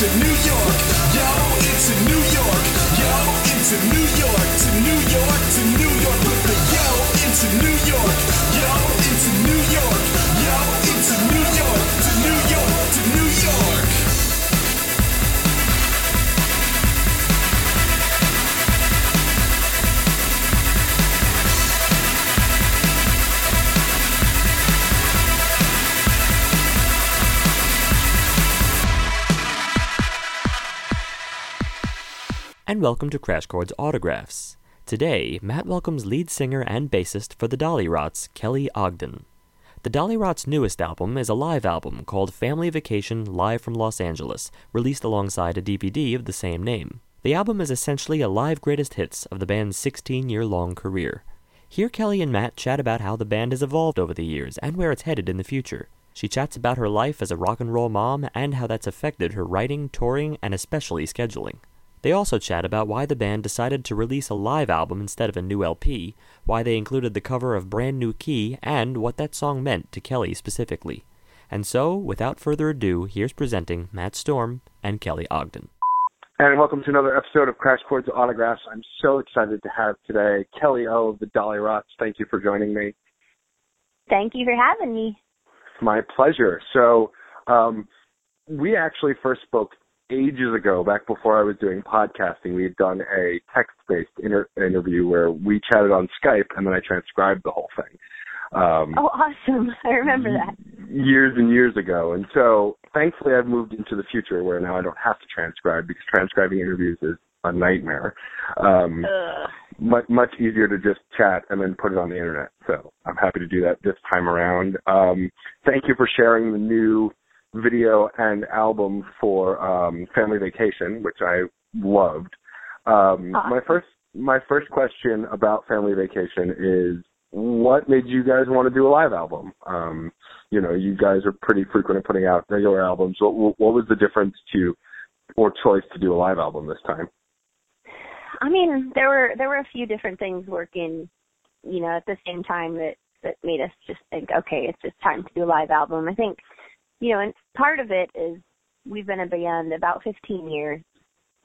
into New York. Yo, into New York. Yo, into New York. And welcome to Crash Chords Autographs. Today, Matt welcomes lead singer and bassist for the Dollyrots, Kelly Ogden. The Dollyrots' newest album is a live album called Family Vacation Live from Los Angeles, released alongside a DVD of the same name. The album is essentially a live greatest hits of the band's 16 year long career. Here, Kelly and Matt chat about how the band has evolved over the years and where it's headed in the future. She chats about her life as a rock and roll mom and how that's affected her writing, touring, and especially scheduling. They also chat about why the band decided to release a live album instead of a new LP, why they included the cover of Brand New Key, and what that song meant to Kelly specifically. And so, without further ado, here's presenting Matt Storm and Kelly Ogden. And welcome to another episode of Crash Chords Autographs. I'm so excited to have today Kelly O of the Dollyrots. Thank you for joining me. Thank you for having me. My pleasure. So, um, we actually first spoke ages ago, back before I was doing podcasting. We had done a text-based inter- interview where we chatted on Skype, and then I transcribed the whole thing. Um, Oh, awesome. I remember that. years and years ago. And so thankfully I've moved into the future where now I don't have to transcribe because transcribing interviews is a nightmare. Um, Ugh. much, much easier to just chat and then put it on the internet. So I'm happy to do that this time around. Um, thank you for sharing the new video and album for um, Family Vacation, which I loved. Um, Awesome. My first my first question about Family Vacation is what made you guys want to do a live album? Um, you know, you guys are pretty frequent in putting out regular albums. What, what was the difference to or choice to do a live album this time? I mean, there were there were a few different things working, you know, at the same time that that made us just think, okay, it's just time to do a live album. I think, you know, and part of it is we've been a band about 15 years,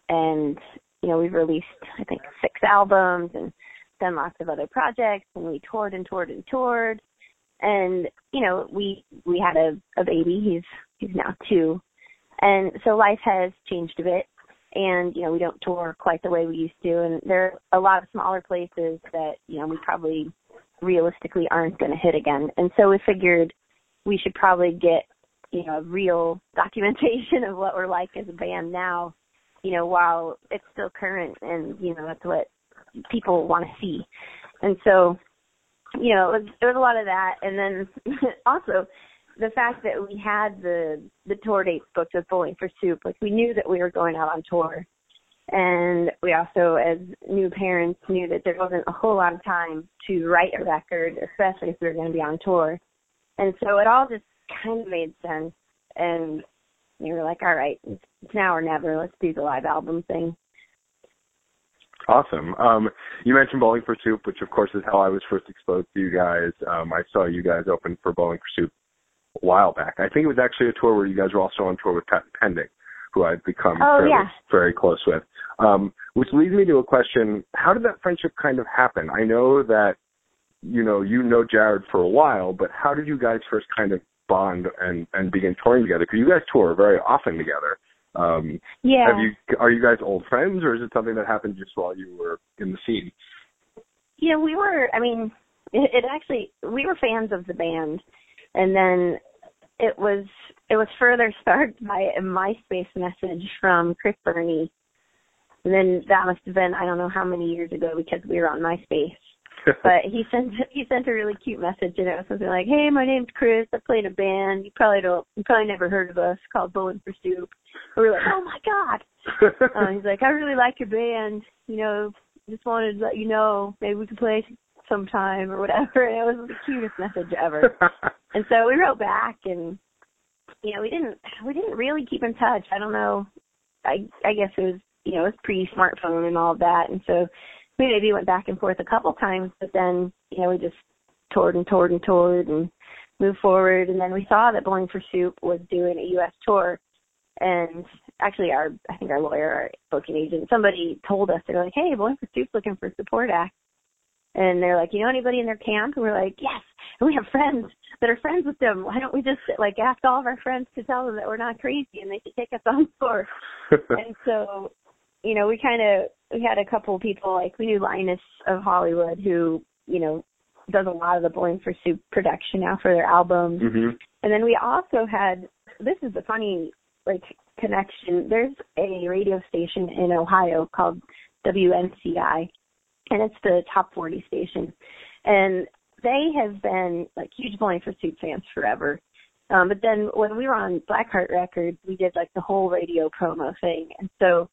and you know, we've released I think six albums and done lots of other projects, and we toured and toured and toured, and you know, we we had a a baby. He's he's now two, and so life has changed a bit and you know we don't tour quite the way we used to. And there are a lot of smaller places that you know we probably realistically aren't going to hit again. And so we figured we should probably get you know real documentation of what we're like as a band now you know while it's still current and you know that's what people want to see. And so you know it was it was a lot of that. And then also the fact that we had the the tour dates booked with Bowling for Soup, like we knew that we were going out on tour, and we also, as new parents, knew that there wasn't a whole lot of time to write a record, especially if we were going to be on tour, and so it all just kind of made sense, and we were like, all right, it's now or never. Let's do the live album thing. Awesome. Um, you mentioned Bowling for Soup, which of course is how I was first exposed to you guys. Um, I saw you guys open for Bowling for Soup a while back. I think it was actually a tour where you guys were also on tour with Patent Pending, who I've become Oh, fairly, yeah. very close with. Um, which leads me to a question: How did that friendship kind of happen? I know that you know you know Jaret for a while, but how did you guys first kind of bond and and begin touring together? Because you guys tour very often together. Um, Yeah. have you are you guys old friends, or is it something that happened just while you were in the scene? Yeah, we were, I mean, it, it actually, we were fans of the band. And then it was, it was further sparked by a MySpace message from Chris Burney. And then that must have been, I don't know how many years ago because we were on MySpace. But he sent, he sent a really cute message and it was something like, hey, my name's Chris. I play in a band. You probably don't, you probably never heard of us called Bowling for Soup. And we were like, oh my God. Uh, he's like, I really like your band. You know, just wanted to let you know maybe we could play sometime or whatever. And it was the cutest message ever. and so we wrote back, and you know, we didn't we didn't really keep in touch. I don't know. I I guess it was you know it was pre smartphone and all of that, and so we maybe went back and forth a couple times, but then you know we just toured and toured and toured and moved forward, and then we saw that Bowling for Soup was doing a U.S. tour. And actually, our I think our lawyer, our booking agent, somebody told us they're like, "Hey, Bowling for Soup's looking for support act," and they're like, "You know anybody in their camp?" And we're like, "Yes, and we have friends that are friends with them. Why don't we just like ask all of our friends to tell them that we're not crazy and they should take us on tour?" and so, you know, we kind of we had a couple of people like we knew Linus of Hollywood who you know does a lot of the Bowling for Soup production now for their albums. hmm And then we also had this is the funny like connection. There's a radio station in Ohio called WNCI and it's the top 40 station. And they have been like huge Bowling for Soup fans forever. Um, but then when we were on Blackheart Records, we did like the whole radio promo thing. And so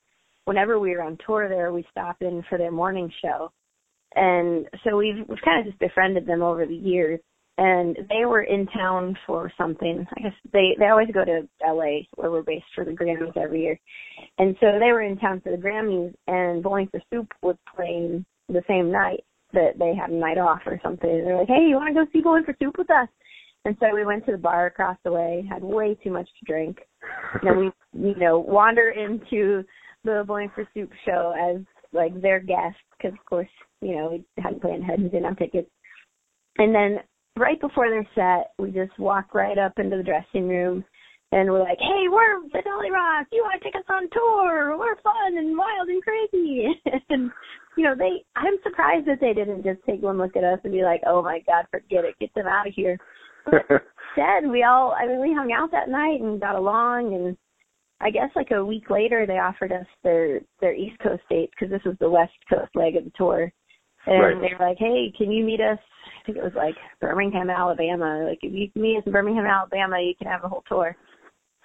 whenever we were on tour there, we stopped in for their morning show. And so we've we've kind of just befriended them over the years. And they were in town for something. I guess they they always go to LA where we're based for the Grammys every year. And so they were in town for the Grammys and Bowling for Soup was playing the same night that they had a night off or something. They're like, Hey, you wanna go see Bowling for Soup with us? And so we went to the bar across the way, had way too much to drink. And then we, you know, wander into the Bowling for Soup show as like their guest because of course, you know, we hadn't planned ahead and didn't have tickets. And then right before their set, we just walk right up into the dressing room and we're like, Hey, we're the Dollyrots, you wanna take us on tour? We're fun and wild and crazy and you know, they I'm surprised that they didn't just take one look at us and be like, Oh my god, forget it, get them out of here. Instead, we all I mean we hung out that night and got along and I guess like a week later they offered us their their East Coast dates because this was the West Coast leg of the tour, and Right. they were like, "Hey, can you meet us?" I think it was like Birmingham, Alabama. Like if you meet us in Birmingham, Alabama, you can have a whole tour.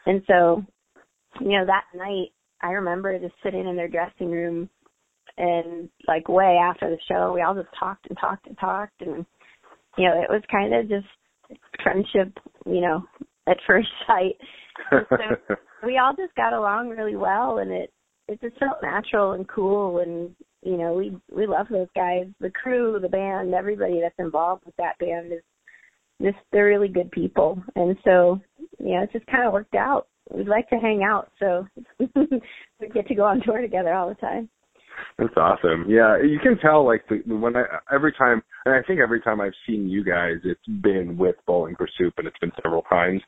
And so, you know, that night I remember just sitting in their dressing room, and like way after the show, we all just talked and talked and talked, and you know, it was kind of just friendship, you know, at first sight. So we all just got along really well and it it just felt natural and cool and you know we we love those guys. The crew the band everybody that's involved with that band is just they're really good people. And so you know it just kind of worked out. We'd like to hang out so we get to go on tour together all the time That's awesome. Yeah, you can tell like the, when I every time, and I think every time I've seen you guys, it's been with Bowling for Soup, and it's been several times.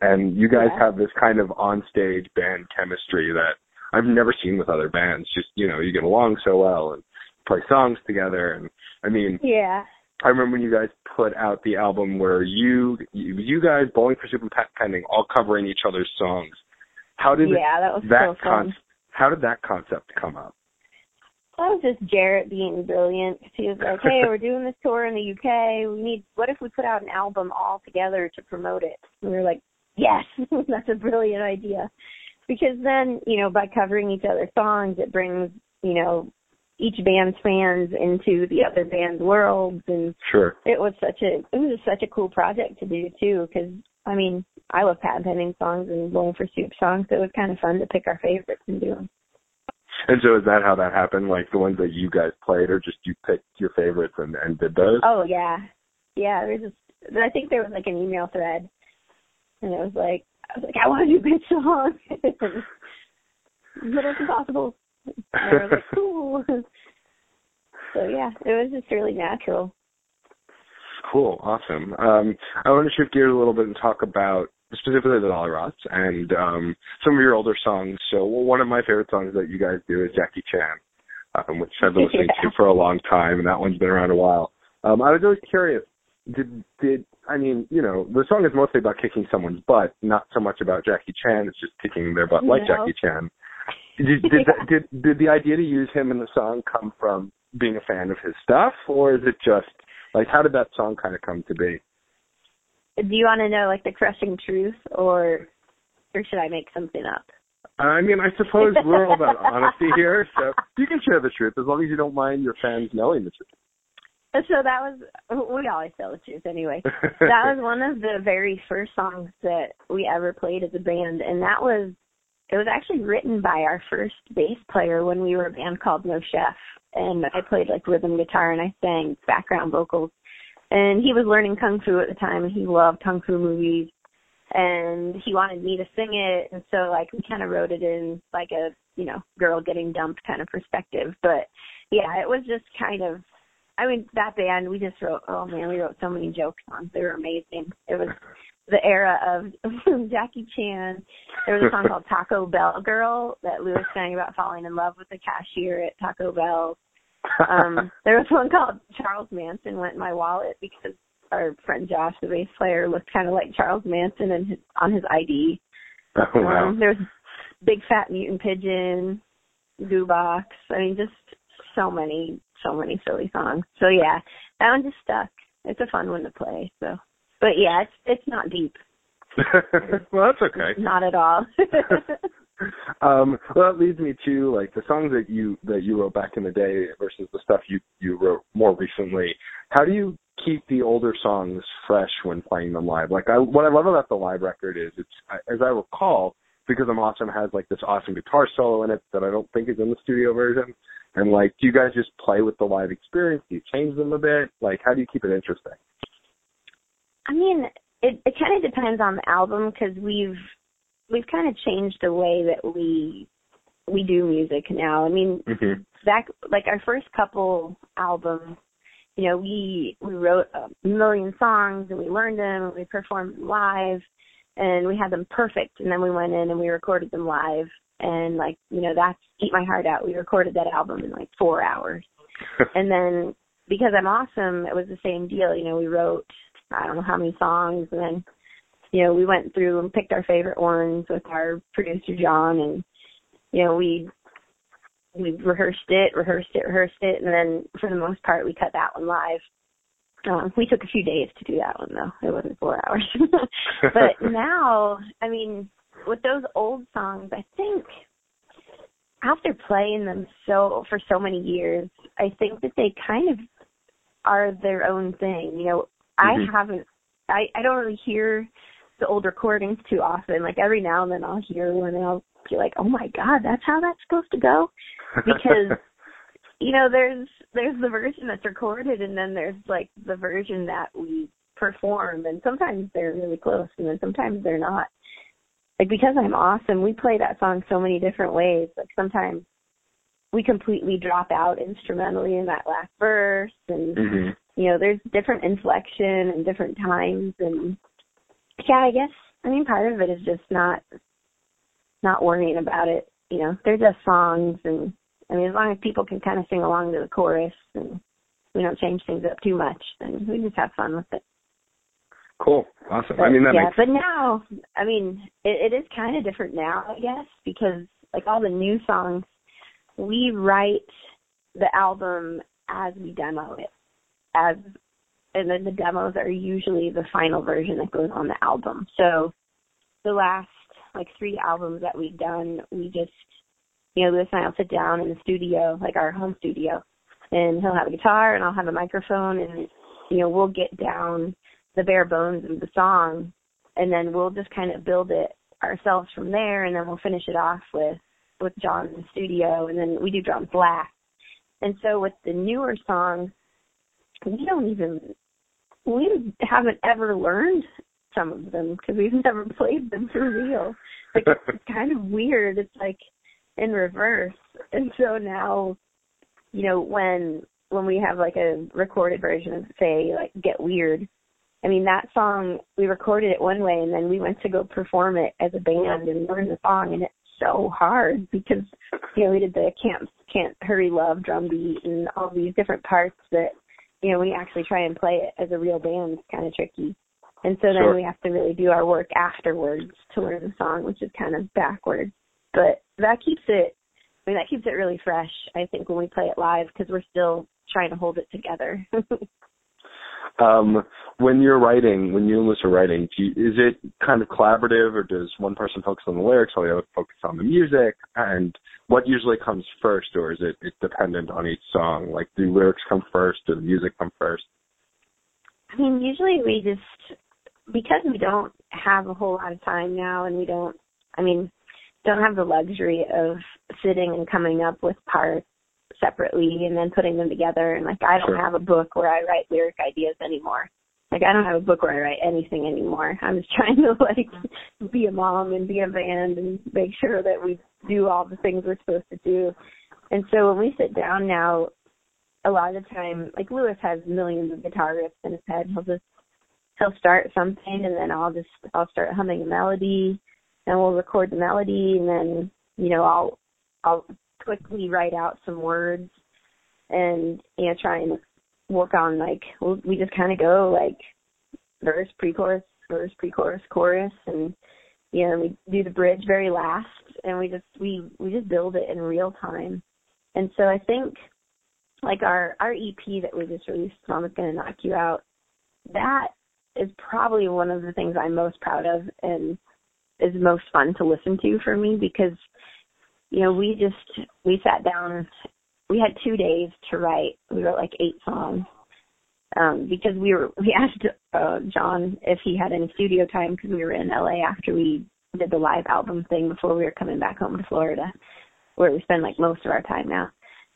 And you guys Yeah. have this kind of on-stage band chemistry that I've never seen with other bands. Just you know, you get along so well and play songs together. And I mean, yeah I remember when you guys put out the album where you you, you guys Bowling for Soup and Patent Pending all covering each other's songs. How did yeah that was that so fun con- how did that concept come up? That was just Jaret being brilliant. He was like, "Hey, we're doing this tour in the UK. We need. What if we put out an album all together to promote it?" And we were like, "Yes, that's a brilliant idea." Because then, you know, by covering each other's songs, it brings, you know, each band's fans into the other band's worlds, and Sure. it was such a it was just such a cool project to do too. Because I mean, I love Patent Pending songs and Bowling for Soup songs, so it was kind of fun to pick our favorites and do them. And so is that how that happened? Like the ones that you guys played, or just you picked your favorites and, and did those? Oh yeah, yeah. There's just I think there was like an email thread, and it was like I was like I want to do a song, but it's impossible. And were like cool. so yeah, it was just really natural. Cool, awesome. Um, I want to shift gears a little bit and talk about specifically the Dollyrots and um, some of your older songs. So one of my favorite songs that you guys do is Jackie Chan, um, which I've been listening Yeah. to for a long time, and that one's been around a while. Um, I was always curious. Did did I mean you know the song is mostly about kicking someone's butt, not so much about Jackie Chan. It's just kicking their butt like Jackie Chan. Did did, that, did did the idea to use him in the song come from being a fan of his stuff, or is it just like how did that song kind of come to be? Do you want to know like the crushing truth, or or should I make something up? I mean, I suppose we're all about honesty here, so you can share the truth as long as you don't mind your fans knowing the truth. Uh, so that was we always tell the truth anyway. that was one of the very first songs that we ever played as a band and that was it was actually written by our first bass player when we were a band called No Chef and I played like rhythm guitar and I sang background vocals and he was learning kung fu at the time and he loved kung fu movies. And he wanted me to sing it and so like we kind of wrote it in like a you know girl getting dumped kind of perspective. But yeah it was just kind of i mean that band we just wrote oh man we wrote so many joke songs. They were amazing. It was the era of jackie chan. There was a song called taco bell girl that luis sang about falling in love with the cashier at taco bell um there was one called charles manson went in my wallet because our friend Josh, the bass player, looked kind of like Charles Manson and his, on his ID. Oh, wow. Um, there's Big Fat Mutant Pigeon, Goo Box. I mean, just so many, so many silly songs. So yeah, that one just stuck. It's a fun one to play. So, but yeah, it's it's not deep. well, that's okay. Not at all. um, well, that leads me to like the songs that you that you wrote back in the day versus the stuff you you wrote more recently. How do you keep the older songs fresh when playing them live? Like, I what I love about the live record is it's as I recall, because I'm awesome has like this awesome guitar solo in it that I don't think is in the studio version. And like, do you guys just play with the live experience? Do you change them a bit? Like, how do you keep it interesting? I mean, it it kind of depends on the album because we've we've kind of changed the way that we we do music now. I mean, mm-hmm. back like our first couple albums, you know, we we wrote a million songs and we learned them and we performed live and we had them perfect and then we went in and we recorded them live and like, you know, that's Eat My Heart Out. We recorded that album in like 4 hours. and then because I'm awesome, it was the same deal, you know, we wrote I don't know how many songs and then you know, we went through and picked our favorite ones with our producer John and you know, we we rehearsed it, rehearsed it, rehearsed it, and then for the most part we cut that one live. Um, we took a few days to do that one though. It wasn't four hours. but now, I mean, with those old songs, I think after playing them so for so many years, I think that they kind of are their own thing. You know, Mhm. I haven't I I don't really hear the old recordings too often. Like every now and then I'll hear one and I'll be like, "Oh my god, that's how that's supposed to go." Because you know, there's there's the version that's recorded and then there's like the version that we perform and sometimes they're really close and then sometimes they're not. Like because I'm awesome, we play that song so many different ways. Like sometimes we completely drop out instrumentally in that last verse and hmm you know, there's different inflection and different times and yeah, I guess I mean part of it is just not not worrying about it. You know, they're just songs and I mean as long as people can kind of sing along to the chorus and we don't change things up too much, then we just have fun with it. Cool. Awesome. But, I mean, that yeah, makes but now, I mean, it, it is kind of different now, I guess, because like all the new songs, we write the album as we demo it, as and then the demos are usually the final version that goes on the album. So the last like three albums that we've done, we just you know, Luis and I'll sit down in the studio, like our home studio, and he'll have a guitar and I'll have a microphone and you know, we'll get down the bare bones of the song and then we'll just kind of build it ourselves from there and then we'll finish it off with with John in the studio and then we do drums last. And so with the newer songs, we don't even we haven't ever learned some of them because we've never played them for real. Like it's kind of weird. It's like in reverse. And so now, you know, when when we have like a recorded version of say like Get Weird, I mean that song we recorded it one way and then we went to go perform it as a band and learn the song and it's so hard because you know we did the can't can't hurry love drum beat and all these different parts that you know you actually try and play it as a real band it's kind of tricky. And so then Sure. we have to really do our work afterwards to learn the song which is kind of backwards. But that keeps it I mean that keeps it really fresh I think when we play it live because we're still trying to hold it together Um, when you're writing, when you and Luis are writing, you, is it kind of collaborative, or does one person focus on the lyrics while the other focus on the music? And what usually comes first, or is it it dependent on each song? Like, do lyrics come first, or the music come first? I mean, usually we just because we don't have a whole lot of time now, and we don't. I mean, don't have the luxury of sitting and coming up with parts separately and then putting them together. And like, I don't Sure. have a book where I write lyric ideas anymore. like I don't have a book where I write anything anymore. I'm just trying to like be a mom and be a band and make sure that we do all the things we're supposed to do. And so when we sit down now, a lot of the time, like Luis has millions of guitar riffs in his head. He'll just he'll start something and then I'll just I'll start humming a melody and we'll record the melody and then you know I'll I'll quickly write out some words and you know try and work on like we'll, just kind of go like verse pre-chorus verse pre-chorus chorus and you know we do the bridge very last and we just we we just build it in real time. And so I think like our our EP that we just released Mama's Gonna Knock You Out that is probably one of the things I'm most proud of and is most fun to listen to for me because you know we just we sat down we had two days to write we wrote like eight songs um because we were we asked uh John if he had any studio time because we were in LA after we did the live album thing before we were coming back home to Florida where we spend like most of our time now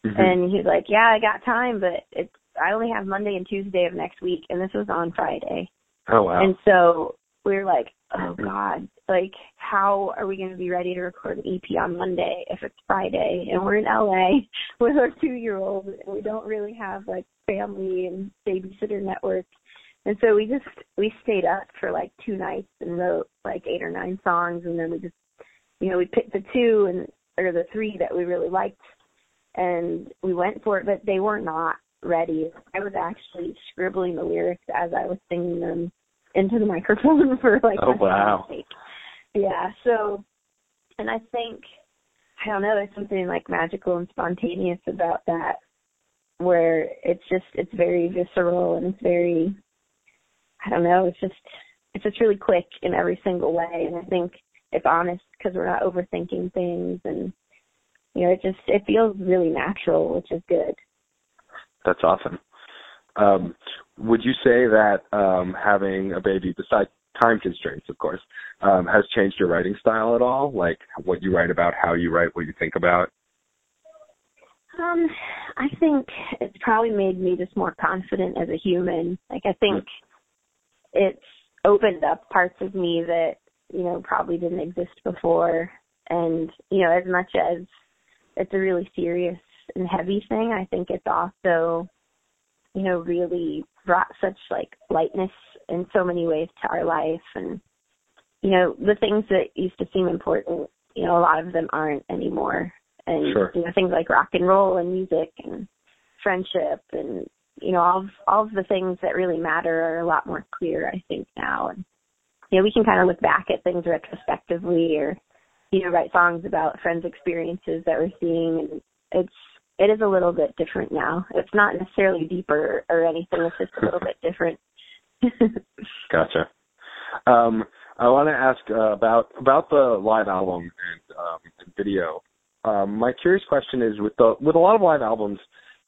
Mm-hmm. and he's like yeah I got time but it's I only have Monday and Tuesday of next week and this was on Friday Oh wow. and so we were like, oh God, like how are we going to be ready to record an EP on Monday if it's Friday and we're in LA with our two year old and we don't really have like family and babysitter network. And so we just, we stayed up for like two nights and wrote like eight or nine songs and then we just, you know, we picked the two and, or the three that we really liked and we went for it, but they were not ready. I was actually scribbling the lyrics as I was singing them into the microphone for like Oh, wow. sake. Yeah, so and I think I don't know, there's something like magical and spontaneous about that where it's just it's very visceral and it's very I don't know, it's just it's just really quick in every single way and I think it's honest because we're not overthinking things and you know, it just it feels really natural, which is good. That's awesome. Um, would you say that um, having a baby, besides time constraints, of course, um, has changed your writing style at all? Like what you write about, how you write, what you think about? Um, I think it's probably made me just more confident as a human. Like I think it's opened up parts of me that, you know, probably didn't exist before. And, you know, as much as it's a really serious and heavy thing, I think it's also, you know, really brought such like lightness in so many ways to our life and you know, the things that used to seem important, you know, a lot of them aren't anymore. And Sure. you know, things like rock and roll and music and friendship and you know, all of, all of the things that really matter are a lot more clear, I think, now. And you know, we can kind of look back at things retrospectively, or you know, write songs about friends' experiences that we're seeing, and it's it is a little bit different now. It's not necessarily deeper or anything. It's just a little bit different. Gotcha. Um, I want to ask uh, about about the live album and, um, video. Um, my curious question is with the with a lot of live albums,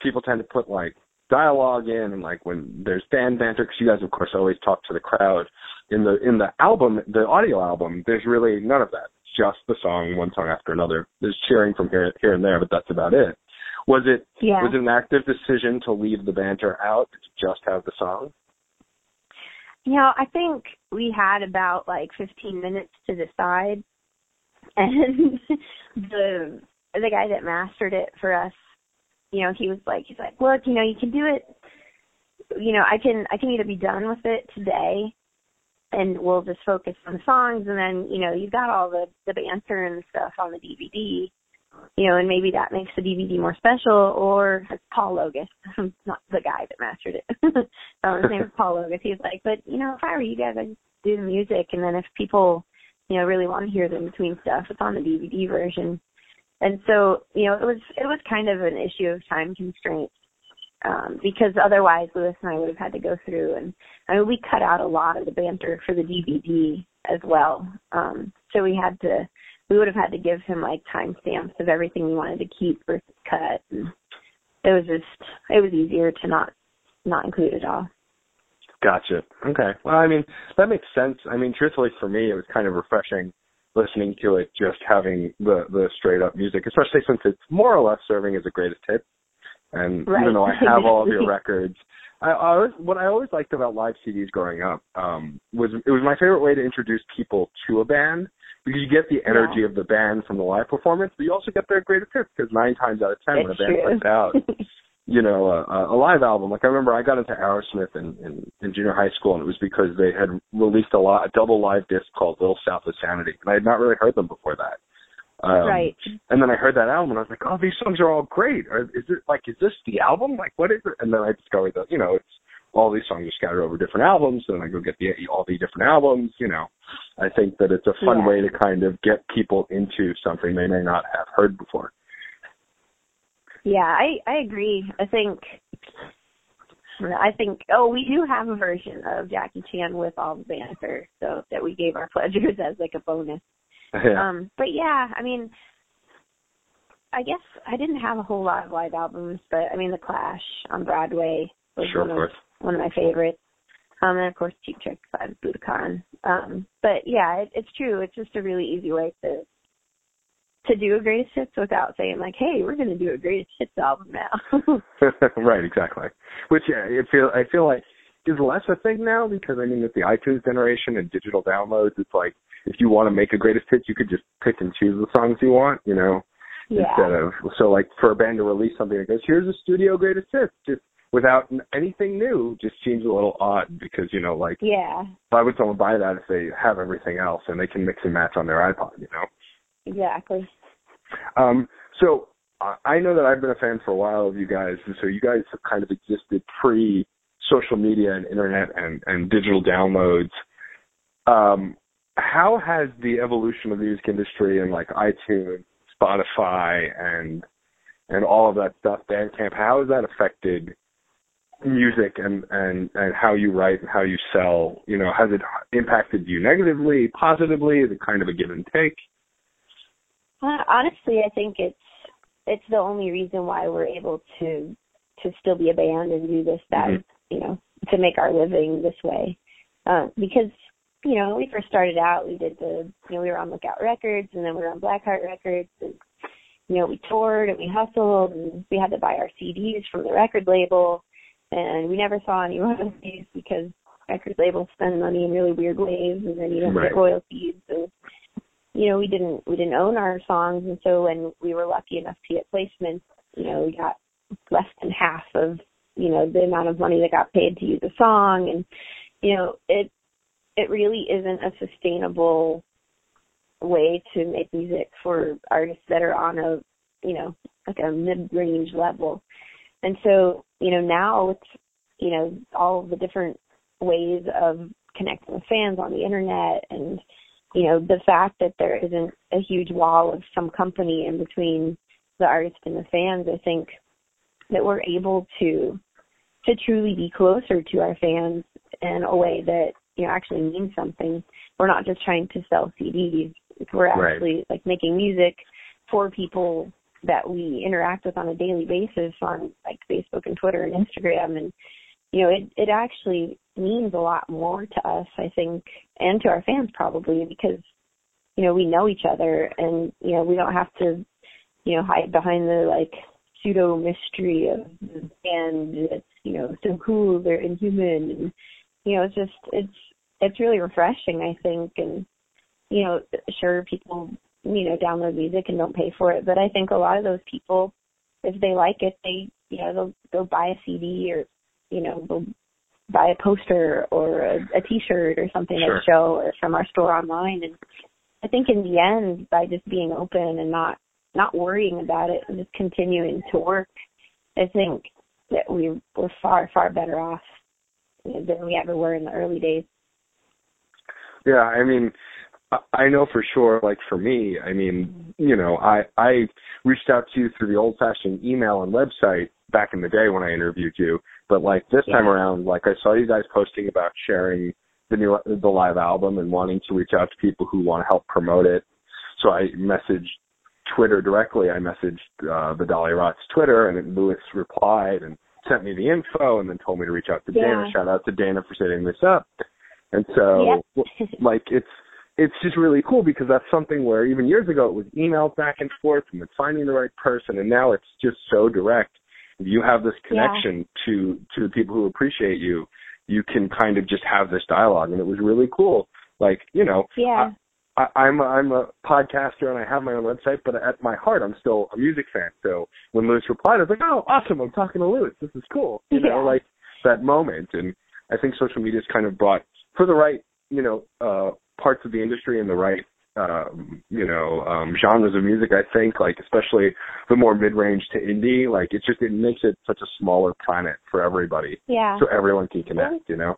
people tend to put like dialogue in and like when there's band banter because you guys of course always talk to the crowd. In the in the album, the audio album, there's really none of that. It's just the song, one song after another. There's cheering from here here and there, but that's about it. Was it yeah. was it an active decision to leave the banter out to just have the song? You know, I think we had about like 15 minutes to decide, and the the guy that mastered it for us, you know, he was like, he's like, look, you know, you can do it. You know, I can I can either be done with it today, and we'll just focus on the songs, and then you know, you've got all the the banter and stuff on the DVD. You know, and maybe that makes the DVD more special, or it's Paul Logus, not the guy that mastered it. um, his name is Paul Logus. He's like, but you know, if I were you guys, I'd do the music, and then if people, you know, really want to hear the in between stuff, it's on the DVD version. And so, you know, it was it was kind of an issue of time constraints um, because otherwise, Luis and I would have had to go through, and I mean, we cut out a lot of the banter for the DVD as well. Um, so we had to we would have had to give him like timestamps of everything we wanted to keep versus cut. And it was just it was easier to not not include it all. Gotcha. Okay. Well, I mean, that makes sense. I mean, truthfully, for me, it was kind of refreshing listening to it, just having the the straight up music, especially since it's more or less serving as a greatest hit. And Right. even though I have all of your records, I, I always, what I always liked about live CDs growing up um, was it was my favorite way to introduce people to a band because you get the energy Yeah. of the band from the live performance, but you also get their greatest hits because nine times out of ten when a band true. puts out you know, a, a live album. Like I remember I got into Aerosmith in, in, in junior high school and it was because they had released a, lot, a double live disc called Little South of Sanity. And I had not really heard them before that. Um, right. And then I heard that album and I was like, oh, these songs are all great. Are, is it like, is this the album? Like, what is it? And then I discovered that, you know, it's all these songs are scattered over different albums. And then I go get the all the different albums. You know, I think that it's a fun Yeah. way to kind of get people into something they may not have heard before. Yeah, I I agree. I think I think oh we do have a version of Jackie Chan with all the banter, so that we gave our pledgers as like a bonus. Yeah. Um, but yeah, I mean, I guess I didn't have a whole lot of live albums, but I mean, The Clash on Broadway was sure, one of one of my favorites. Um, and of course, Cheap Trick by Budokan. Um, but yeah, it, it's true. It's just a really easy way to to do a greatest hits without saying like, "Hey, we're going to do a greatest hits album now." right, exactly. Which yeah, I feel I feel like is less a thing now because I mean with the iTunes generation and digital downloads, it's like if you want to make a greatest hits, you could just pick and choose the songs you want, you know, yeah, instead of so like for a band to release something that goes, here's a studio greatest hits, just without anything new, just seems a little odd because you know like yeah, why would someone buy that if they have everything else and they can mix and match on their iPod, you know? exactly. Um, so I know that I've been a fan for a while of you guys, and so you guys have kind of existed pre social media and internet and, and digital downloads. Um, how has the evolution of the music industry and like iTunes, Spotify, and and all of that stuff, Bandcamp, how has that affected music and and and how you write and how you sell? You know, has it impacted you negatively, positively? Is it kind of a give and take? Uh, honestly, I think it's it's the only reason why we're able to to still be a band and do this that Mhm. you know to make our living this way. Uh, because you know when we first started out, we did the you know we were on Lookout Records and then we were on Blackheart Records and you know we toured and we hustled and we had to buy our CDs from the record label and we never saw any royalties because record labels spend money in really weird ways and then you don't Right. get royalties. And you know we didn't we didn't own our songs. And so when we were lucky enough to get placements you know we got less than half of you know the amount of money that got paid to use a song. And you know it it really isn't a sustainable way to make music for artists that are on a you know like a mid range level and so you know now with, you know all of the different ways of connecting with fans on the internet and you know the fact that there isn't a huge wall of some company in between the artist and the fans i think that we're able to to truly be closer to our fans in a way that you know actually means something we're not just trying to sell cds we're Right. actually like making music for people that we interact with on a daily basis on like facebook and twitter and instagram. And you know it it actually means a lot more to us i think and to our fans probably because you know we know each other and you know we don't have to you know hide behind the like pseudo mystery of the band that's you know so cool they're inhuman. And you know it's just it's it's really refreshing i think. And you know sure people you know download music and don't pay for it. But i think a lot of those people if they like it they you know they'll they'll buy a cd or you know they'll buy a poster or a, a t-shirt or something Sure. at the show or from our store online. And i think in the end by just being open and not not worrying about it and just continuing to work i think that we we're far far better off than we ever were in the early days. Yeah, I mean, I- know for sure. Like for me, I mean, you know, I I reached out to you through the old-fashioned email and website back in the day when I interviewed you. But like this time around, like I saw you guys posting about sharing the new the live album and wanting to reach out to people who want to help promote it. So I messaged Twitter directly. I messaged uh, the Dollyrots Twitter, and Luis replied and sent me the info, and then told me to reach out to Dana. Shout out to Dana for setting this up. And so, Yep. like, it's it's just really cool because that's something where even years ago it was emails back and forth and then finding the right person, and now it's just so direct. you have this connection yeah. to to the people who appreciate you, you can kind of just have this dialogue, and it was really cool. Like you know, yeah. I, I'm a, I'm a podcaster and I have my own website, but at my heart, I'm still a music fan. So when Luis replied, I was like, "Oh, awesome! I'm talking to Luis. This is cool." You yeah. know, like that moment. And I think social media's kind of brought for the right, you know, uh parts of the industry and the right um, you know, um, genres of music, I think, like especially the more mid range to indie, like it just it makes it such a smaller planet for everybody. Yeah. So everyone can connect, you know?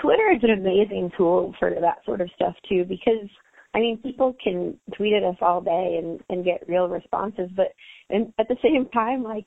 Twitter is an amazing tool for that sort of stuff too because I mean people can tweet at us all day and, and get real responses, but and at the same time, like,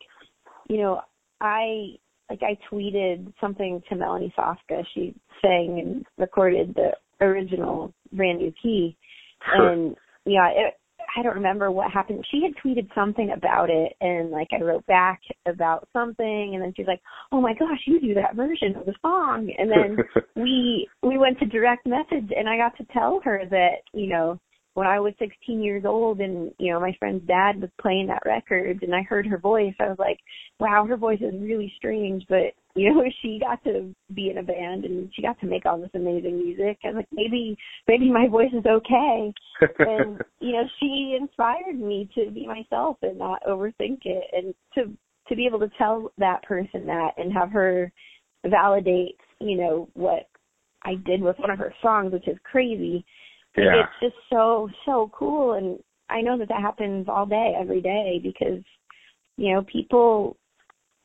you know, I like I tweeted something to Melanie Safka. She sang and recorded the original brand new key Sure. And yeah, it, I don't remember what happened. She had tweeted something about it, and like I wrote back about something, and then she's like, "Oh my gosh, you do that version of the song." And then we we went to direct message, and I got to tell her that you know when I was 16 years old and, you know, my friend's dad was playing that record and I heard her voice, I was like, wow, her voice is really strange, but, you know, she got to be in a band and she got to make all this amazing music. and like, maybe, maybe my voice is okay. and, you know, she inspired me to be myself and not overthink it and to, to be able to tell that person that and have her validate, you know, what I did with one of her songs, which is crazy yeah. it's just so so cool and i know that that happens all day every day because you know people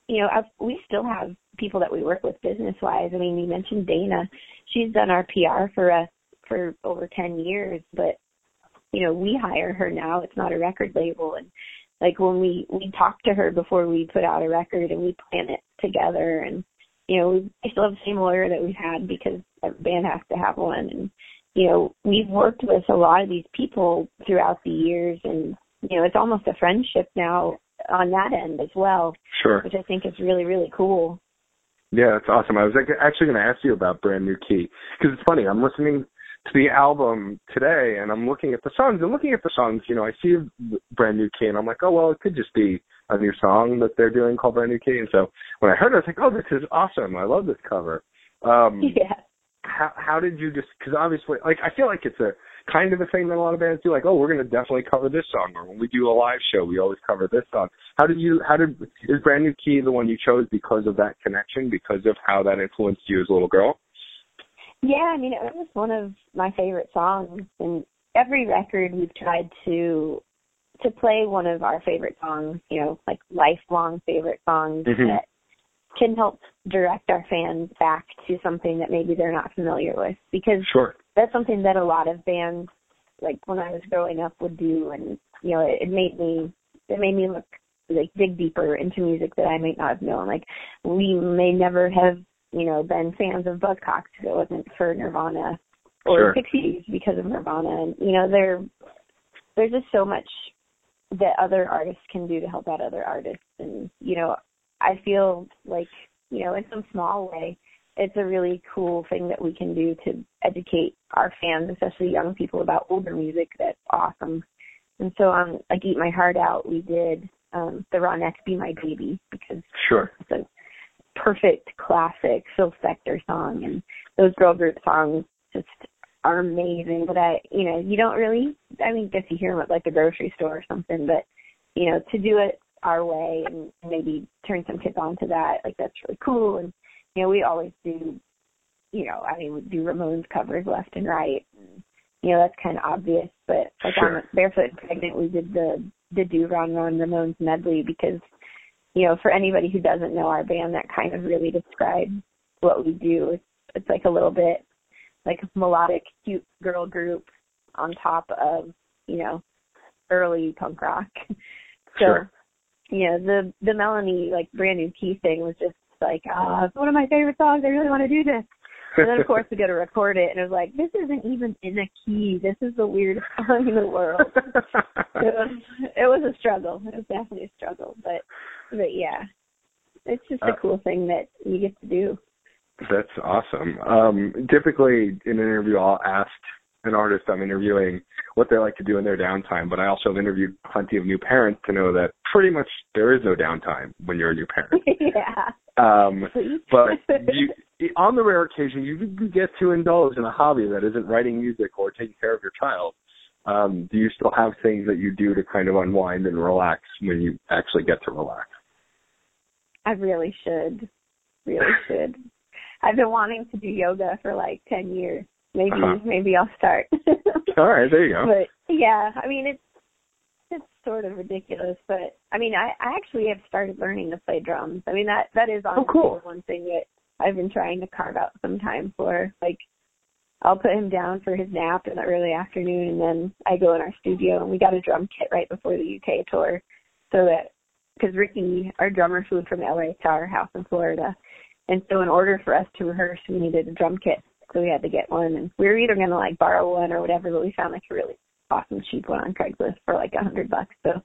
you know I've, we still have people that we work with business wise i mean you mentioned dana she's done our pr for us for over 10 years but you know we hire her now it's not a record label and like when we we talk to her before we put out a record and we plan it together and you know we still have the same lawyer that we've had because every band has to have one and you know, we've worked with a lot of these people throughout the years and, you know, it's almost a friendship now on that end as well. Sure. Which I think is really, really cool. Yeah, that's awesome. I was actually going to ask you about Brand New Key because it's funny. I'm listening to the album today and I'm looking at the songs and looking at the songs, you know, I see Brand New Key and I'm like, oh, well, it could just be a new song that they're doing called Brand New Key. And so when I heard it, I was like, oh, this is awesome. I love this cover. Um, yeah how how did you just because obviously like I feel like it's a kind of a thing that a lot of bands do like oh we're going to definitely cover this song or when we do a live show we always cover this song how did you how did is brand new key the one you chose because of that connection because of how that influenced you as a little girl yeah i mean it was one of my favorite songs and every record we've tried to to play one of our favorite songs you know like lifelong favorite songs mm-hmm. that can help direct our fans back to something that maybe they're not familiar with because sure. That's something that a lot of bands like when I was growing up would do and you know it, it made me it made me look like dig deeper into music that I might not have known. Like we may never have you know been fans of Buzzcocks if it wasn't for Nirvana or sure. Pixies because of Nirvana. And you know there there's just so much that other artists can do to help out other artists. And you know I feel like, you know, in some small way, it's a really cool thing that we can do to educate our fans, especially young people, about older music that's awesome. And so on like Eat My Heart Out, we did um the Ronettes Be My Baby because sure. it's a perfect classic Phil Spector song and those girl group songs just are amazing. But I you know, you don't really I mean guess you hear them at like the grocery store or something, but you know, to do it our way and maybe turn some kids onto that. Like that's really cool. And you know, we always do. You know, I mean, we do Ramones covers left and right. And, you know, that's kind of obvious. But like sure. on Barefoot and Pregnant, we did the the Do Ron Ramones medley because you know, for anybody who doesn't know our band, that kind of really describes what we do. It's, it's like a little bit like a melodic, cute girl group on top of, you know, early punk rock. So sure you know, the the Melanie like brand new key thing was just like, ah, oh, it's one of my favorite songs. I really want to do this. And then of course we go to record it, and it was like, this isn't even in a key. This is the weirdest song in the world. it was it was a struggle. It was definitely a struggle, but but yeah, it's just a uh, cool thing that you get to do. That's awesome. Um, typically in an interview, I'll ask an artist I'm interviewing what they like to do in their downtime, but I also have interviewed plenty of new parents to know that pretty much there is no downtime when you're a new parent. yeah. Um, but you, on the rare occasion you get to indulge in a hobby that isn't writing music or taking care of your child, um, do you still have things that you do to kind of unwind and relax when you actually get to relax? I really should. Really should. I've been wanting to do yoga for like ten years. Maybe Uh-huh. maybe I'll start. All right, there you go. but yeah, I mean it's sort of ridiculous, but I mean I, I actually have started learning to play drums. I mean that that is oh, honestly Oh, cool. one thing that I've been trying to carve out some time for. Like I'll put him down for his nap in the early afternoon and then I go in our studio and we got a drum kit right before the UK tour so that because Rikki, our drummer, flew from LA to our house in Florida, and so in order for us to rehearse, we needed a drum kit, so we had to get one. And we were either going to like borrow one or whatever, but we found like a really awesome cheap one on Craigslist for like a hundred bucks. So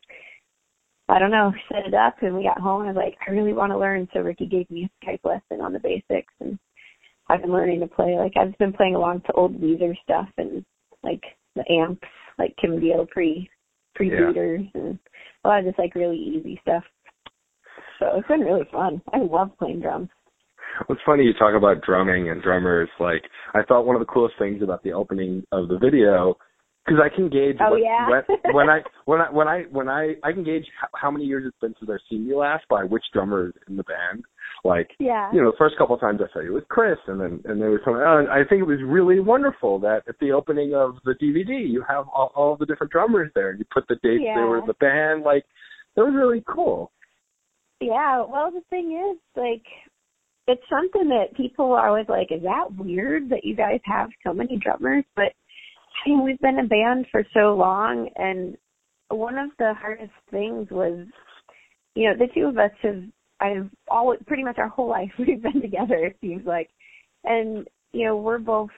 I don't know, set it up, and we got home. and I was like, I really want to learn, so Rikki gave me a Skype lesson on the basics, and I've been learning to play. Like I've been playing along to old Weezer stuff and like the amps, like Kim Deal pre pre beaters and a lot of just like really easy stuff. So it's been really fun. I love playing drums. It's funny you talk about drumming and drummers. Like, I thought one of the coolest things about the opening of the video, because I can gauge Oh, what, yeah? when, when I when I when I when I I can gauge how, many years it's been since I've seen you last by which drummer is in the band. Like, Yeah. you know, the first couple of times I saw you with Chris, and then and there was some. Uh, I think it was really wonderful that at the opening of the DVD you have all, all the different drummers there, and you put the dates they were in the band. Like, that was really cool. Yeah, well the thing is, like it's something that people are always like, Is that weird that you guys have so many drummers? But I mean we've been a band for so long and one of the hardest things was you know, the two of us have I've always pretty much our whole life we've been together, it seems like. And, you know, we're both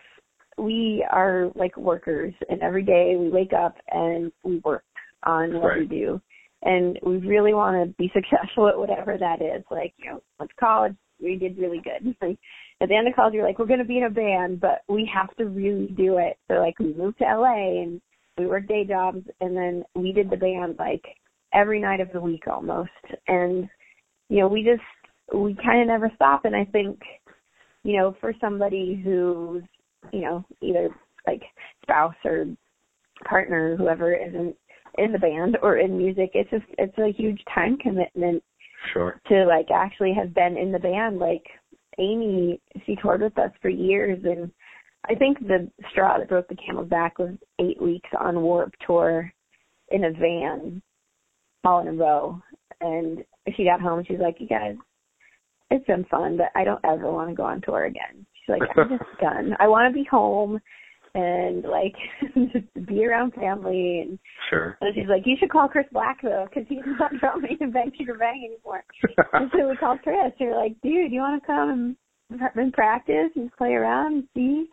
we are like workers and every day we wake up and we work on what we do. And we really want to be successful at whatever that is. Like, you know, to college, we did really good. Like, at the end of college, you're like, we're going to be in a band, but we have to really do it. So, like, we moved to LA and we worked day jobs, and then we did the band like every night of the week almost. And, you know, we just, we kind of never stop. And I think, you know, for somebody who's, you know, either like spouse or partner, whoever isn't in the band or in music, it's just, it's a huge time commitment Sure. to like actually have been in the band. Like Amy, she toured with us for years, and I think the straw that broke the camel's back was eight weeks on Warped Tour in a van, all in a row. And she got home, she's like, "You guys, it's been fun, but I don't ever want to go on tour again." She's like, "I'm just done. I want to be home." And like just be around family and Sure. and she's like, you should call Chris Black though, because he's not drumming in Bang Sugar Bang anymore. and so we called Chris. And we're like, dude, you want to come and, and practice and play around and see?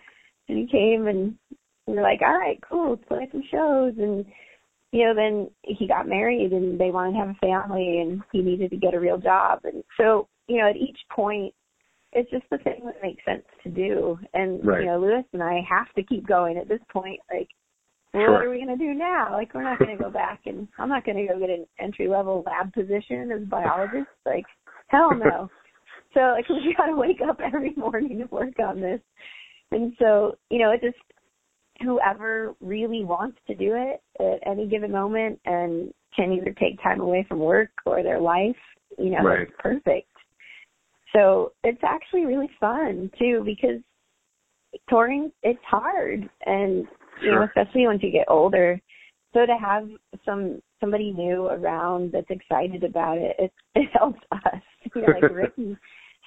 And he came, and we were like, all right, cool, let's play some shows. And you know, then he got married, and they wanted to have a family, and he needed to get a real job. And so, you know, at each point, it's just the thing that makes sense to do. And Right. you know, Luis and I have to keep going at this point. Like, well, Sure. what are we going to do now? Like, we're not going to go back and I'm not going to go get an entry level lab position as a biologist. Like, hell no. so, like, we got to wake up every morning to work on this. And so, you know, it just, whoever really wants to do it at any given moment and can either take time away from work or their life, you know, Right. perfect. So it's actually really fun too because touring it's hard. And you know especially once you get older. So to have some somebody new around that's excited about it it it helps us. You know like rikki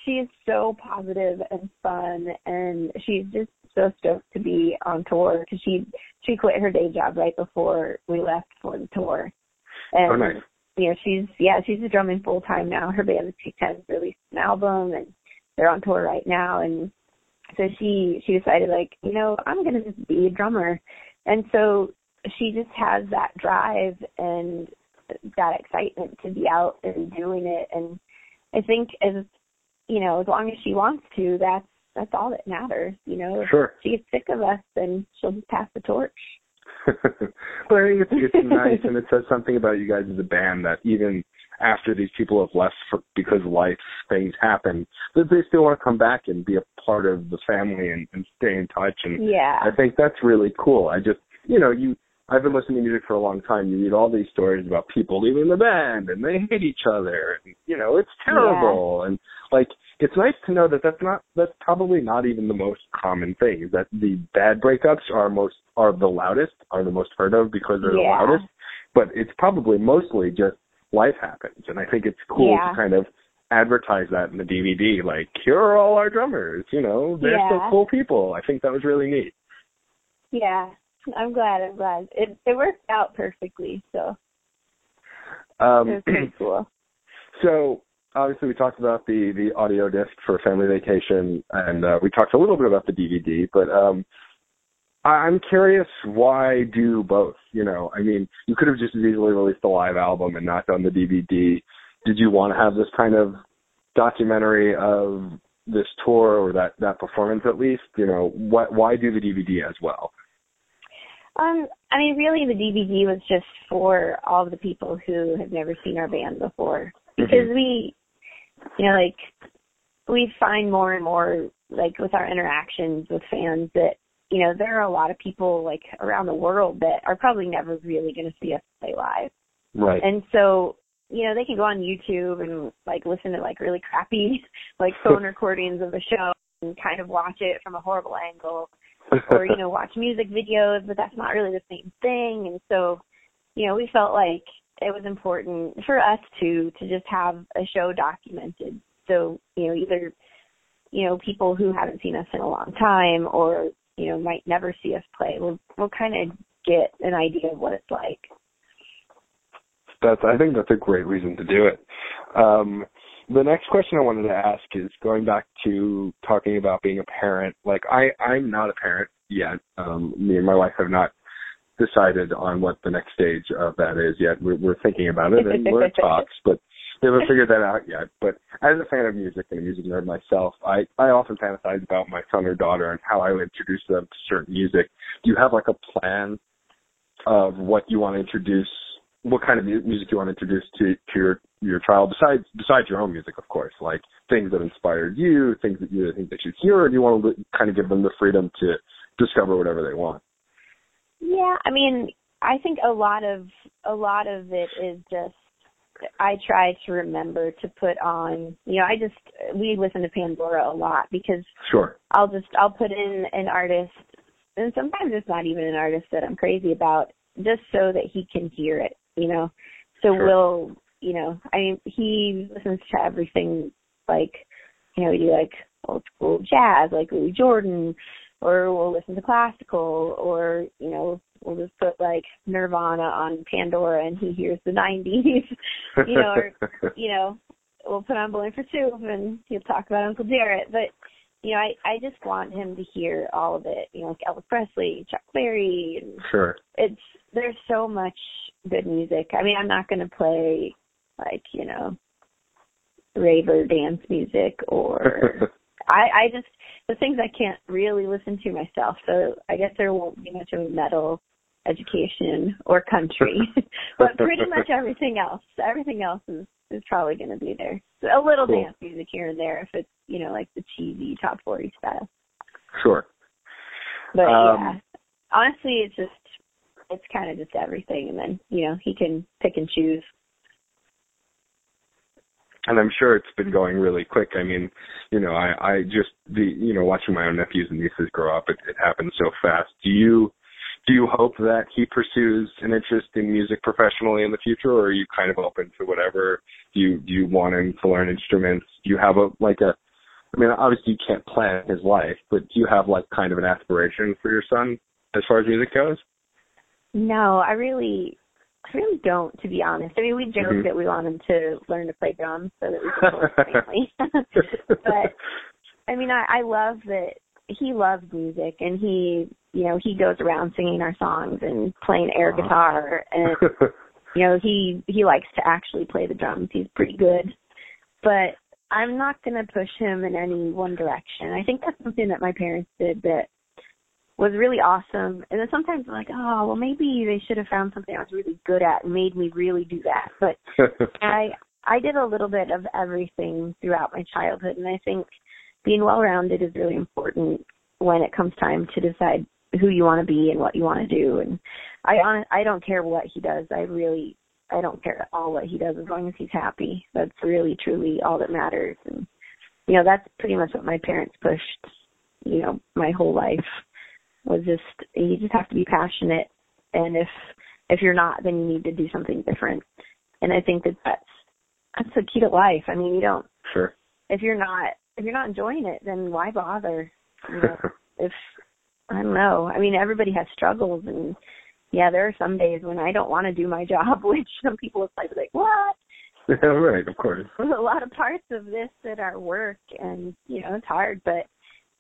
she is so positive and fun and she's just so stoked to be on tour because she she quit her day job right before we left for the tour. Oh, and Oh, nice. You know she's yeah she's a drumming full time now. Her band the T Ten released an album and they're on tour right now. And so she she decided like you know i'm going to just be a drummer. And so she just has that drive and that excitement to be out and doing it. And i think as you know as long as she wants to that's that's all that matters. You know, if she gets sick of us, then she'll just pass the torch. But I think it's, it's nice, and it says something about you guys as a band that even after these people have left for, because life things happen, that they still want to come back and be a part of the family and, and stay in touch. And Yeah. I think that's really cool. I just, you know, you. I've been listening to music for a long time. You read all these stories about people leaving the band and they hate each other. And, you know, it's terrible. And like, it's nice to know that that's not. That's probably not even the most common thing. That the bad breakups are most are the loudest, are the most heard of because they're Yeah. the loudest. But it's probably mostly just life happens. And I think it's cool Yeah. to kind of advertise that in the DVD. Like, here are all our drummers. You know, they're so cool people. I think that was really neat. Yeah. I'm glad. I'm glad. It it worked out perfectly. So Um, it was pretty cool. So obviously we talked about the the audio disc for Family Vacation, and uh, we talked a little bit about the DVD. But um, I- I'm curious why do both? You know, I mean, you could have just as easily released the live album and not done the DVD. Did you want to have this kind of documentary of this tour or that that performance at least? You know, what why do the DVD as well? Um, I mean, really, the DVD was just for all of the people who have never seen our band before, because we, you know, like we find more and more, like with our interactions with fans, that you know there are a lot of people like around the world that are probably never really going to see us play live, Right. and so you know they can go on YouTube and like listen to like really crappy like phone recordings of the show and kind of watch it from a horrible angle. Or you know watch music videos but that's not really the same thing. And so you know we felt like it was important for us to to just have a show documented so you know either you know people who haven't seen us in a long time or you know might never see us play will will kind of get an idea of what it's like that's I think that's a great reason to do it. Um, the next question I wanted to ask is going back to talking about being a parent. Like I, I'm not a parent yet. Um, me and my wife have not decided on what the next stage of that is yet. We're, we're thinking about it and we're in talks, but we haven't figured that out yet. But as a fan of music and a music nerd myself, I, I often fantasize about my son or daughter and how I would introduce them to certain music. Do you have like a plan of what you want to introduce what kind of music you want to introduce to to your your child besides besides your own music, of course, like things that inspired you, things that you think they should hear, or do you want to kind of give them the freedom to discover whatever they want? Yeah, I mean, I think a lot of a lot of it is just I try to remember to put on. You know, I just we listen to Pandora a lot because Sure. I'll just I'll put in an artist, and sometimes it's not even an artist that I'm crazy about, just so that he can hear it. You know, so Sure. we'll you know I mean he listens to everything like you know we do like old school jazz like Louis Jordan, or we'll listen to classical, or you know we'll just put like Nirvana on Pandora and he hears the 90s. you know, or you know, we'll put on Bowling for Soup and he'll talk about Uncle Jaret. But you know, I I just want him to hear all of it. You know, like Elvis Presley, Chuck Berry. And sure. it's there's so much good music. I mean, I'm not going to play like you know raver dance music or I I just the things I can't really listen to myself. So I guess there won't be much of a metal education or country, but pretty much everything else. Everything else is is probably going to be there. So a little Cool. dance music here and there if it's you know like the cheesy top forty style. sure. But Um, yeah, honestly, it's just it's kind of just everything, and then you know he can pick and choose. And I'm sure it's been going really quick. I mean, you know, I I just the you know watching my own nephews and nieces grow up, it, it happens so fast. Do you do you hope that he pursues an interest in music professionally in the future, or are you kind of open to whatever? Do you do you want him to learn instruments? Do you have a like a I mean, obviously you can't plan his life, but do you have like kind of an aspiration for your son as far as music goes? No, I really, I really don't, to be honest. I mean, we joke Mhm. that we want him to learn to play drums so that we can family. but I mean, I, I love that he loves music and he, you know, he goes around singing our songs and playing air Uh-huh. guitar and you know he he likes to actually play the drums. He's pretty good, but I'm not going to push him in any one direction. I think that's something that my parents did that was really awesome. And then sometimes I'm like, oh, well, maybe they should have found something I was really good at and made me really do that. But I I did a little bit of everything throughout my childhood, and I think being well-rounded is really important when it comes time to decide who you want to be and what you want to do. And I on I don't care what he does. I really I don't care at all what he does as long as he's happy. That's really truly all that matters. And you know that's pretty much what my parents pushed. You know my whole life was just you just have to be passionate, and if if you're not, then you need to do something different. And I think that that's that's the key to life. I mean, you don't Sure. if you're not if you're not enjoying it, then why bother? You know, if I don't know. I mean, everybody has struggles, and yeah, there are some days when I don't want to do my job, which some people probably be like, "What?" yeah, right, of course. There's a lot of parts of this that are work, and you know, it's hard, but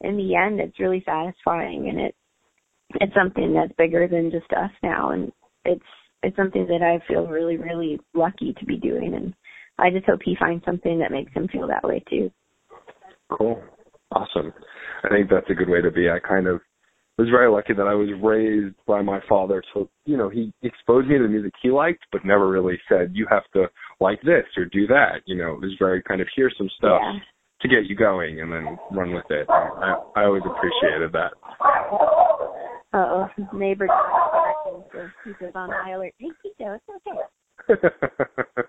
in the end, it's really satisfying, and it it's something that's bigger than just us now, and it's it's something that I feel really, really lucky to be doing, and I just hope he finds something that makes him feel that way too. Cool. Awesome. I think that's a good way to be. I kind of was very lucky that I was raised by my father so you know, he exposed me to the music he liked but never really said, You have to like this or do that. You know, it was very kind of here's some stuff Yeah. to get you going and then run with it. I I always appreciated that. Uh oh, his neighbor so he goes on high alert. Hey, Tito, it's okay.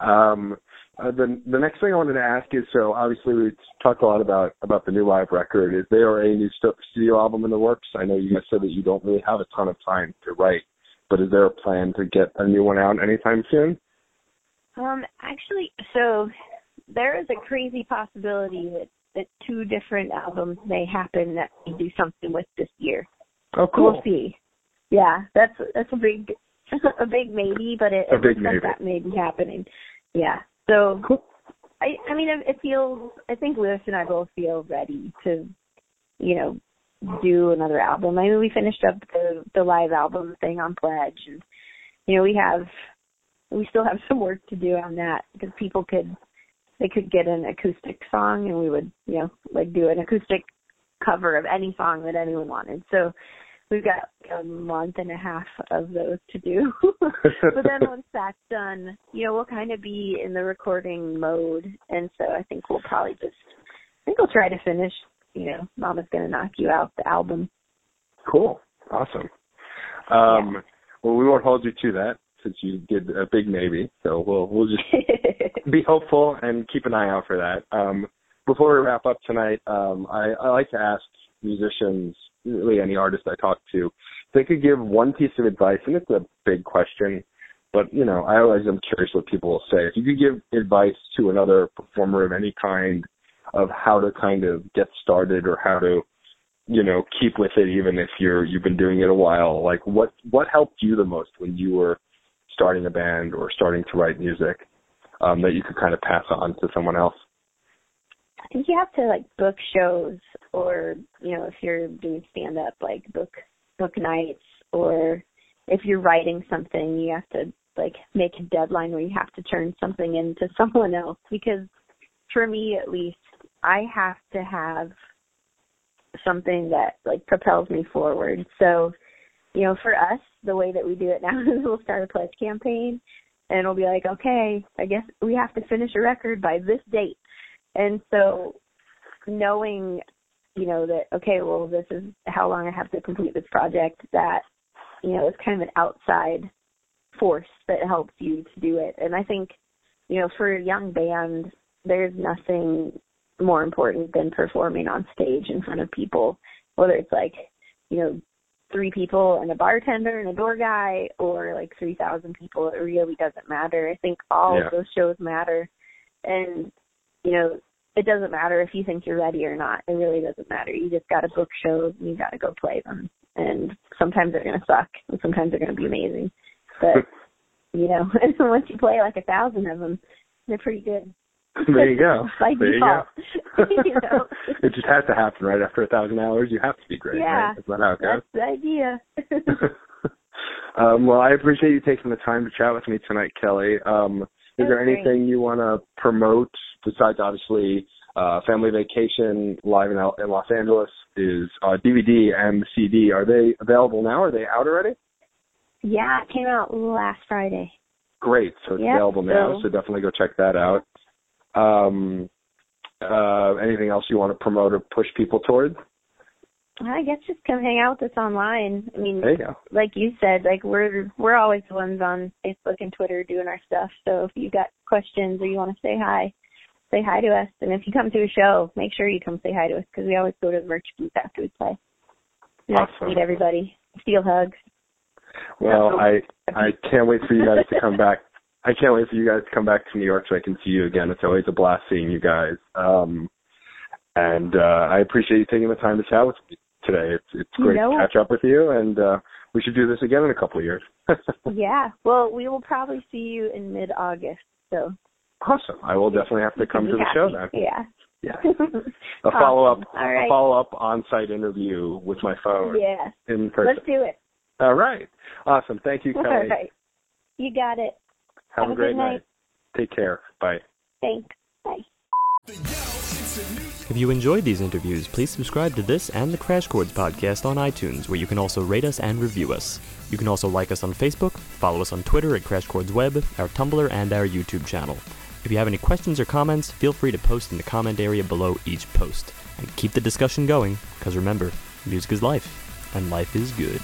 um, uh, the the next thing I wanted to ask is so obviously we talked a lot about about the new live record. Is there a new stu- studio album in the works? I know you guys said that you don't really have a ton of time to write, but is there a plan to get a new one out anytime soon? Um, actually, so there is a crazy possibility that that two different albums may happen that we do something with this year. Oh, cool. We'll see. Yeah, that's that's a big a big maybe, but it, A big maybe. that may be happening. Yeah. So Cool. I I mean it, it feels I think Luis and I both feel ready to you know do another album. I mean we finished up the the live album thing on Pledge and you know we have we still have some work to do on that because people could they could get an acoustic song and we would you know like do an acoustic cover of any song that anyone wanted. So we've got a month and a half of those to do. but then once that's done, you know, we'll kind of be in the recording mode, and so I think we'll probably just, I think we'll try to finish. You know, Mama's gonna knock you out the album. Cool. Awesome. Um, Well, we won't hold you to that since you did a big maybe. So we'll we'll just be hopeful and keep an eye out for that. Um, before we wrap up tonight, um, I, I like to ask musicians, really any artist I talk to, if they could give one piece of advice, and it's a big question, but you know, I always am curious what people will say. If you could give advice to another performer of any kind of how to kind of get started or how to, you know, keep with it even if you're you've been doing it a while, like what what helped you the most when you were starting a band or starting to write music um, that you could kind of pass on to someone else? I think you have to like book shows, or you know, if you're doing stand up, like book book nights, or if you're writing something, you have to like make a deadline where you have to turn something into someone else. Because for me, at least, I have to have something that like propels me forward. So, you know, for us, the way that we do it now is we'll start a pledge campaign and we'll be like, okay, I guess we have to finish a record by this date. And so knowing, you know, that okay, well this is how long I have to complete this project that, you know, it's kind of an outside force that helps you to do it. And I think, you know, for a young band, there's nothing more important than performing on stage in front of people, whether it's like, you know, three people and a bartender and a door guy or like 3,000 people. It really doesn't matter. I think all Yeah. of those shows matter. And, you know, it doesn't matter if you think you're ready or not. It really doesn't matter. You just got to book shows and you got to go play them. And sometimes they're going to suck and sometimes they're going to be amazing. But, you know, once you play like a thousand of them, they're pretty good. there you go. By there default. you go. You know? it just has to happen right after a thousand hours. You have to be great. Yeah. Right? Is that how it goes? That's the idea. um, well, I appreciate you taking the time to chat with me tonight, Kelly. Um, Is there great. anything you want to promote besides obviously uh, Family Vacation live in, L- in Los Angeles is uh, DVD and CD. Are they available now? Are they out already? Yeah, it came out last Friday. Great. So it's Yep, available now. so- So definitely go check that out. Um, uh, anything else you want to promote or push people towards? I guess just come hang out with us online. I mean, There you go. like you said, like we're we're always the ones on Facebook and Twitter doing our stuff. So if you've got questions or you want to say hi, say hi to us. And if you come to a show, make sure you come say hi to us because we always go to the merch booth after we play. We like to meet everybody, steal hugs. Well, I I can't wait for you guys to come back. I can't wait for you guys to come back to New York so I can see you again. It's always a blast seeing you guys. Um, and uh, I appreciate you taking the time to chat with me today. It's it's great No. to catch up with you, and uh, we should do this again in a couple of years. Yeah. Well, we will probably see you in mid August. So awesome. I will definitely have to come to the show happy. then. Yeah. Yeah. A follow up, Awesome. All right. a follow up on site interview with my phone Yeah. in person. Let's do it. All right. Awesome. Thank you, Kelly. right. You got it. Have, Have a a great good night. night. Take care. Bye. Thanks. Bye. If you enjoyed these interviews, please subscribe to this and the Crash Chords podcast on iTunes, where you can also rate us and review us. You can also like us on Facebook, follow us on Twitter at Crash Chords Web, our Tumblr, and our YouTube channel. If you have any questions or comments, feel free to post in the comment area below each post. And keep the discussion going, because remember, music is life, and life is good.